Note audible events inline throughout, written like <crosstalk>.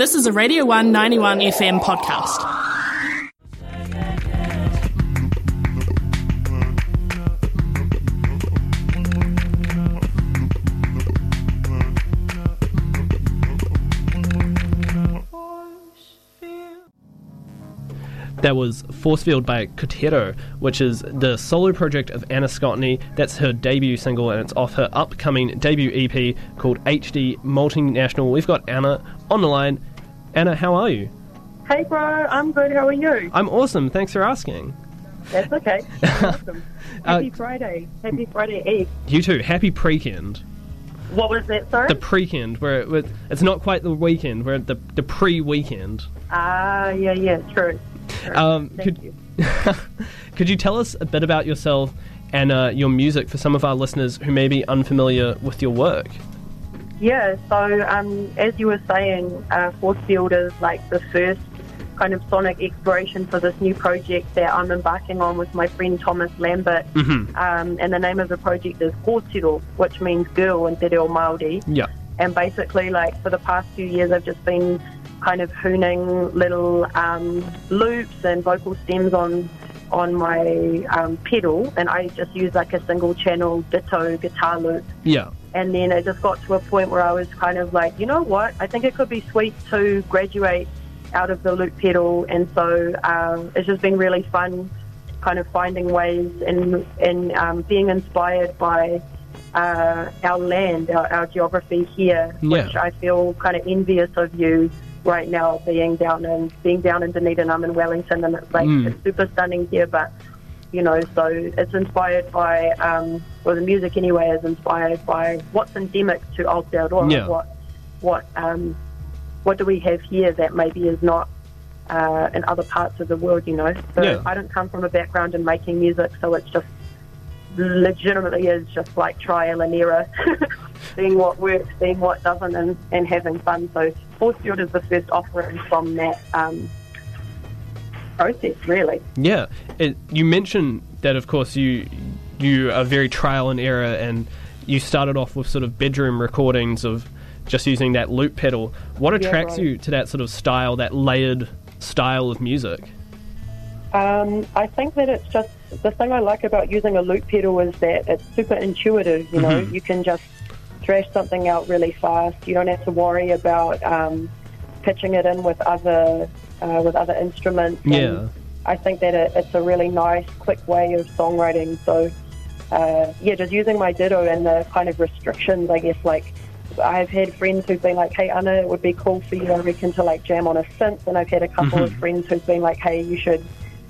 This is a Radio 191 FM podcast. That was Force Field by Kōtiro, which is the solo project of Anna Scotney. That's her debut single, and it's off her upcoming debut EP called HD Multinational. We've got Anna on the line. Anna, how are you? Hey, bro, I'm good. How are you? I'm awesome. Thanks for asking. That's okay. <laughs> awesome. Uh, Happy Friday. Happy Friday Eve. You too. Happy pre-kend. What was that, sorry? The pre-kend, where it, it's not quite the weekend. We're at the the pre-weekend. Ah, yeah, yeah, true. true. Um, Thank could you. <laughs> could you tell us a bit about yourself and uh, your music for some of our listeners who may be unfamiliar with your work? Yeah, so um, as you were saying, uh, Force Field is like the first kind of sonic exploration for this new project that I'm embarking on with my friend Thomas Lambert. Mm-hmm. Um, and the name of the project is Kōtiro, which means girl in Te Reo Māori. Yeah. And basically, like for the past few years, I've just been kind of hooning little um, loops and vocal stems on on my um, pedal, and I just use like a single channel ditto guitar loop. Yeah. And then it just got to a point where I was kind of like, you know what? I think it could be sweet to graduate out of the loop pedal, and so um, it's just been really fun, kind of finding ways and and um, being inspired by uh, our land, our, our geography here, which I feel kind of envious of you right now, being down in being down in Dunedin. I'm in Wellington, and it's like Mm. it's super stunning here, but you know, so it's inspired by, um, well, the music anyway is inspired by what's endemic to Aotearoa. Yeah. What, what, um, what do we have here that maybe is not uh, in other parts of the world? You know, so Yeah. I don't come from a background in making music, so it's just legitimately is just like trial and error, <laughs> seeing what works, seeing what doesn't, and, and having fun. So Force Field is the first offering from that um, process, really. Yeah, it, you mentioned that, of course, you you are very trial and error, and you started off with sort of bedroom recordings of just using that loop pedal. What Yeah, attracts right. you to that sort of style, that layered style of music? Um, I think that it's just the thing I like about using a loop pedal is that it's super intuitive. You know, Mhm. you can just thrash something out really fast. You don't have to worry about um, pitching it in with other uh, with other instruments. And Yeah. I think that it, it's a really nice, quick way of songwriting. So, uh, yeah, just using my ditto and the kind of restrictions, I guess, like. I've had friends who've been like, "Hey, Anna, it would be cool for you, I reckon, to like jam on a synth." And I've had a couple of Mhm. friends who've been like, "Hey, you should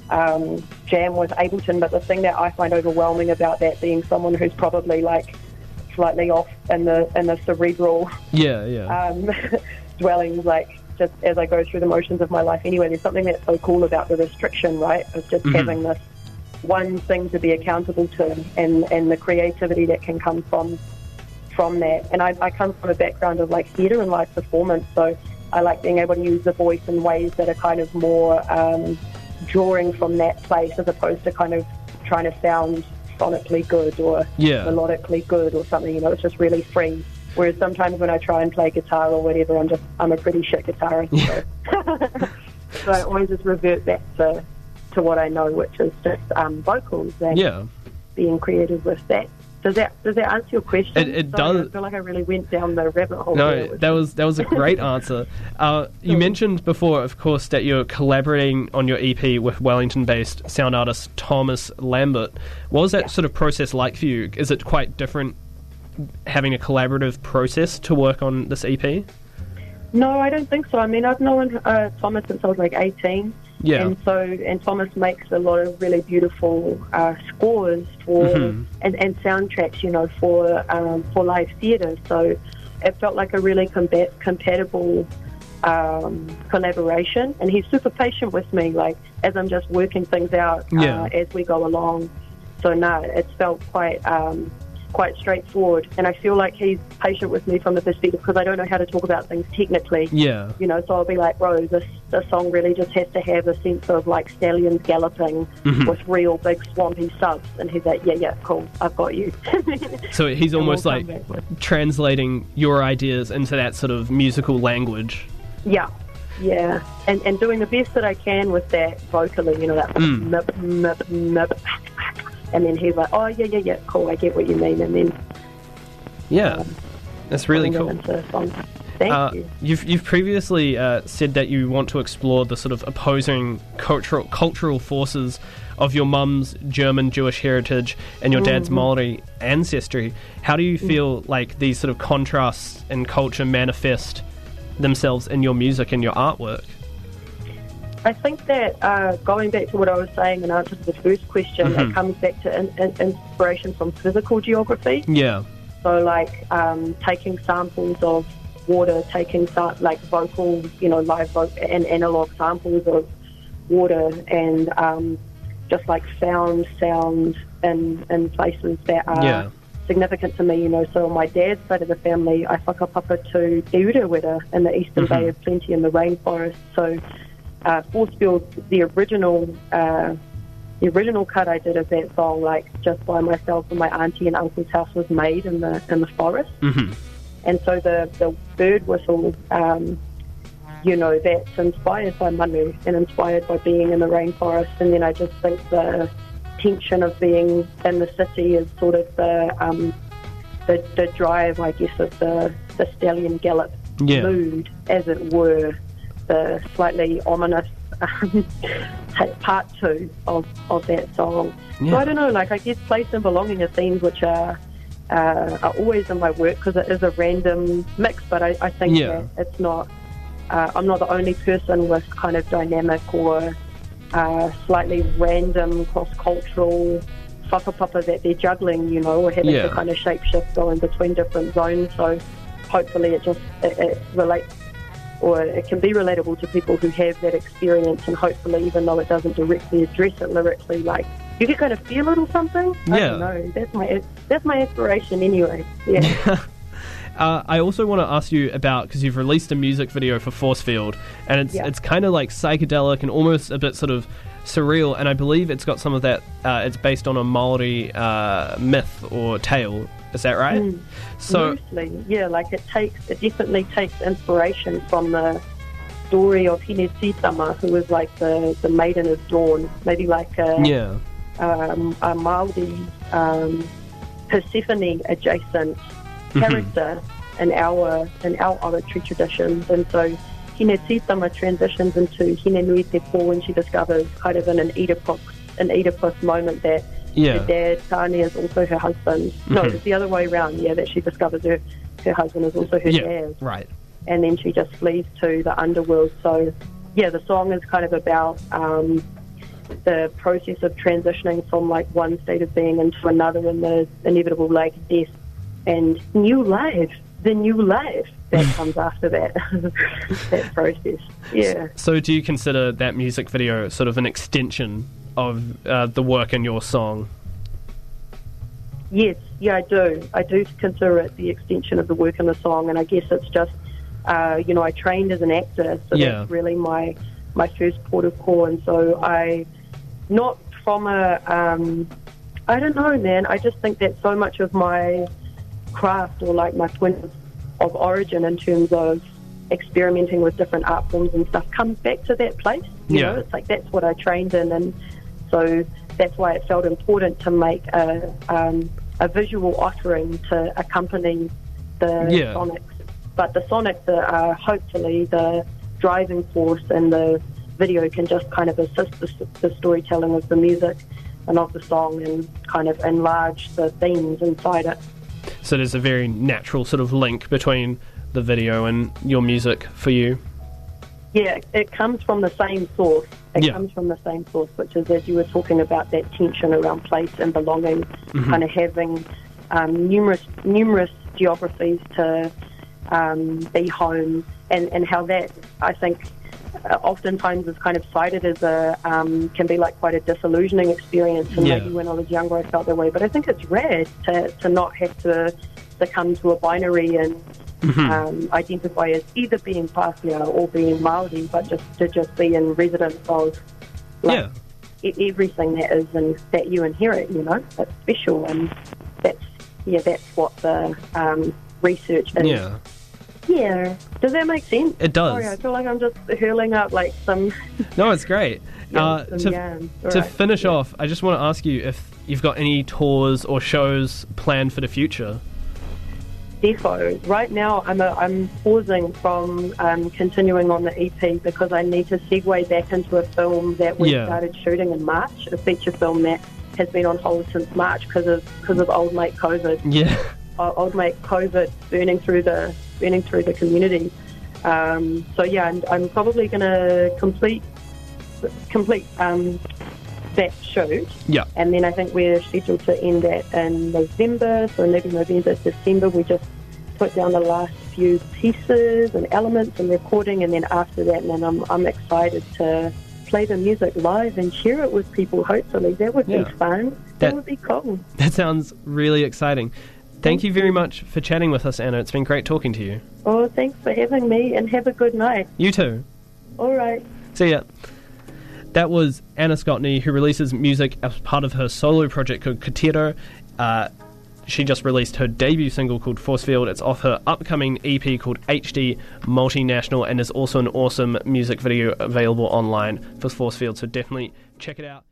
um, jam with Ableton." But the thing that I find overwhelming about that, being someone who's probably like slightly off in the in the cerebral Yeah, yeah. um, <laughs> dwellings, like just as I go through the motions of my life anyway, there's something that's so cool about the restriction, right? Of just Mhm. having this one thing to be accountable to and, and the creativity that can come from from that. And I, I come from a background of like theatre and live performance, so I like being able to use the voice in ways that are kind of more um, drawing from that place as opposed to kind of trying to sound sonically good or Yeah. melodically good or something. You know, it's just really free. Whereas sometimes when I try and play guitar or whatever, I'm just I'm a pretty shit guitarist. So, <laughs> so I always just revert back to to what I know, which is just um, vocals and Yeah. being creative with that. Does that does that answer your question? It- it Sorry, does. I feel like I really went down the rabbit hole. No, there that was that was a great answer. Uh, you mentioned before, of course, that you're collaborating on your EP with Wellington-based sound artist Thomas Lambert. What was that Yeah. sort of process like for you? Is it quite different having a collaborative process to work on this EP? No, I don't think so. I mean, I've known uh, Thomas since I was like 18. Yeah. And so, and Thomas makes a lot of really beautiful uh, scores for Mhm. and, and soundtracks, you know, for um, for live theatre. So it felt like a really combat- compatible um, collaboration. And he's super patient with me, like as I'm just working things out Yeah. uh, as we go along. So no, it's felt quite um, quite straightforward. And I feel like he's patient with me from the perspective because I don't know how to talk about things technically. Yeah. You know, so I'll be like, bro, this, this song really just has to have a sense of like stallions galloping Mhm. with real big swampy subs. And he's like, yeah, yeah, cool, I've got you. <laughs> So he's And we'll almost like translating your ideas into that sort of musical language. Yeah, yeah, and and doing the best that I can with that vocally, you know, that Mm. nip, nip, nip. And then he's like, oh yeah, yeah, yeah, cool, I get what you mean, and then Yeah, that's really cool. into a song. Thank Uh, you. you've you've previously uh, said that you want to explore the sort of opposing cultural cultural forces of your mum's German Jewish heritage and your dad's Maori ancestry. How do you feel like these sort of contrasts in culture manifest themselves in your music and your artwork? I think that uh, going back to what I was saying in answer to the first question, Mhm. it comes back to in, in, inspiration from physical geography. Yeah, So, like um, taking samples of water, taking sa- like vocal, you know, live vo- and analog samples of water, and um, just like found sound in in places that are Yeah. significant to me. You know, so on my dad's side of the family, I whakapapa to Te Urewera in the eastern Mhm. Bay of Plenty in the rainforest. So, uh, Forcefield, the original. Uh, the original cut I did of that song, like just by myself and my auntie and uncle's house, was made in the in the forest. hmm And so the the bird whistle, um, you know, that's inspired by Manu and inspired by being in the rainforest. And then I just think the tension of being in the city is sort of the um, the, the drive, I guess, of the the stallion gallop Yeah. mood, as it were, the slightly ominous um, <laughs> part two of, of that song. So I don't know, like I guess place and belonging are themes which are uh, are always in my work because it is a random mix. But I, I think Yeah. that it's not. Uh, I'm not the only person with kind of dynamic or uh, slightly random cross-cultural whakapapa that they're juggling, you know, or having Yeah. to kind of shapeshift going between different zones. So hopefully it just it, it relates or it can be relatable to people who have that experience and hopefully even though it doesn't directly address it lyrically like you can kind of feel a little something I Yeah. don't know that's my that's my inspiration anyway yeah <laughs> Uh, I also want to ask you about because you've released a music video for Forcefield, and it's Yeah. it's kind of like psychedelic and almost a bit sort of surreal. And I believe it's got some of that. Uh, it's based on a Maori uh, myth or tale. Is that right? Mm. So Loosely, yeah like it takes it definitely takes inspiration from the story of Hine Titama who was like the, the maiden of dawn maybe like a, yeah, um, a Maori um, Persephone adjacent Mm-hmm. character in our in our oratory traditions, and so Hine Titama transitions into Hine Nui Te Po when she discovers kind of in an Oedipus an Oedipus moment that yeah, her dad Tane is also her husband. No, Mhm. it's the other way around. Yeah, that she discovers her her husband is also her yeah, dad right. and then she just flees to the underworld. So, yeah, the song is kind of about um, the process of transitioning from like one state of being into another, and the inevitable like death and new life, the new life that <laughs> comes after that <laughs> that process. Yeah. So do you consider that music video sort of an extension of uh, the work in your song? Yes, yeah, I do. I do consider it the extension of the work in the song, and I guess it's just, uh, you know, I trained as an actor, so Yeah. that's really my my first port of call, and so I, not from a, um, I don't know, man. I just think that so much of my craft or like my point of origin in terms of experimenting with different art forms and stuff comes back to that place. You Yeah. know, it's like that's what I trained in, and so that's why it felt important to make a um, a visual offering to accompany the Yeah. sonics. But the sonics are, hopefully the driving force, and the video can just kind of assist the, the storytelling of the music and of the song, and kind of enlarge the themes inside it. So there's a very natural sort of link between the video and your music for you. Yeah, it comes from the same source. It Yeah. comes from the same source, which is as you were talking about that tension around place and belonging, kind of having um, numerous numerous geographies to um, be home, and and how that I think uh, oftentimes is kind of cited as a um, can be like quite a disillusioning experience. And Yeah. maybe when I was younger, I felt that way. But I think it's rare to to not have to succumb to a binary and um, identify as either being Pākehā or being Maori, but just to just be in residence of like, Yeah. e- everything that is and that you inherit. You know, that's special, and that's yeah, that's what the um, research is Yeah. Yeah. Does that make sense? It does. Sorry, I feel like I'm just hurling up like some. <laughs> No, it's great. <laughs> Yeah, uh, to to finish yeah. off, I just want to ask you if you've got any tours or shows planned for the future. Defo. Right now, I'm a, I'm pausing from um, continuing on the EP because I need to segue back into a film that we Yeah. started shooting in March, a feature film that has been on hold since March because of because of old mate COVID. Yeah. old mate COVID burning through the burning through the community. Um, so yeah, I'm, I'm probably going to complete complete um, that shoot, Yeah. and then I think we're scheduled to end that in November. So maybe November, December, we just put down the last few pieces and elements and recording, and then after that, then I'm I'm excited to play the music live and share it with people. Hopefully, that would Yeah. be fun. That- that would be cool. That sounds really exciting. Thank you very much for chatting with us, Anna. It's been great talking to you. Oh, thanks for having me, and have a good night. You too. All right. See ya. That was Anna Scotney, who releases music as part of her solo project called Kōtiro. Uh, she just released her debut single called Forcefield. It's off her upcoming EP called HD Multinational, and there's also an awesome music video available online for Forcefield, so definitely check it out.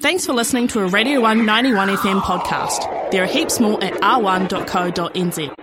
Thanks for listening to a Radio 191 FM podcast. There are heaps more at r1.co.nz.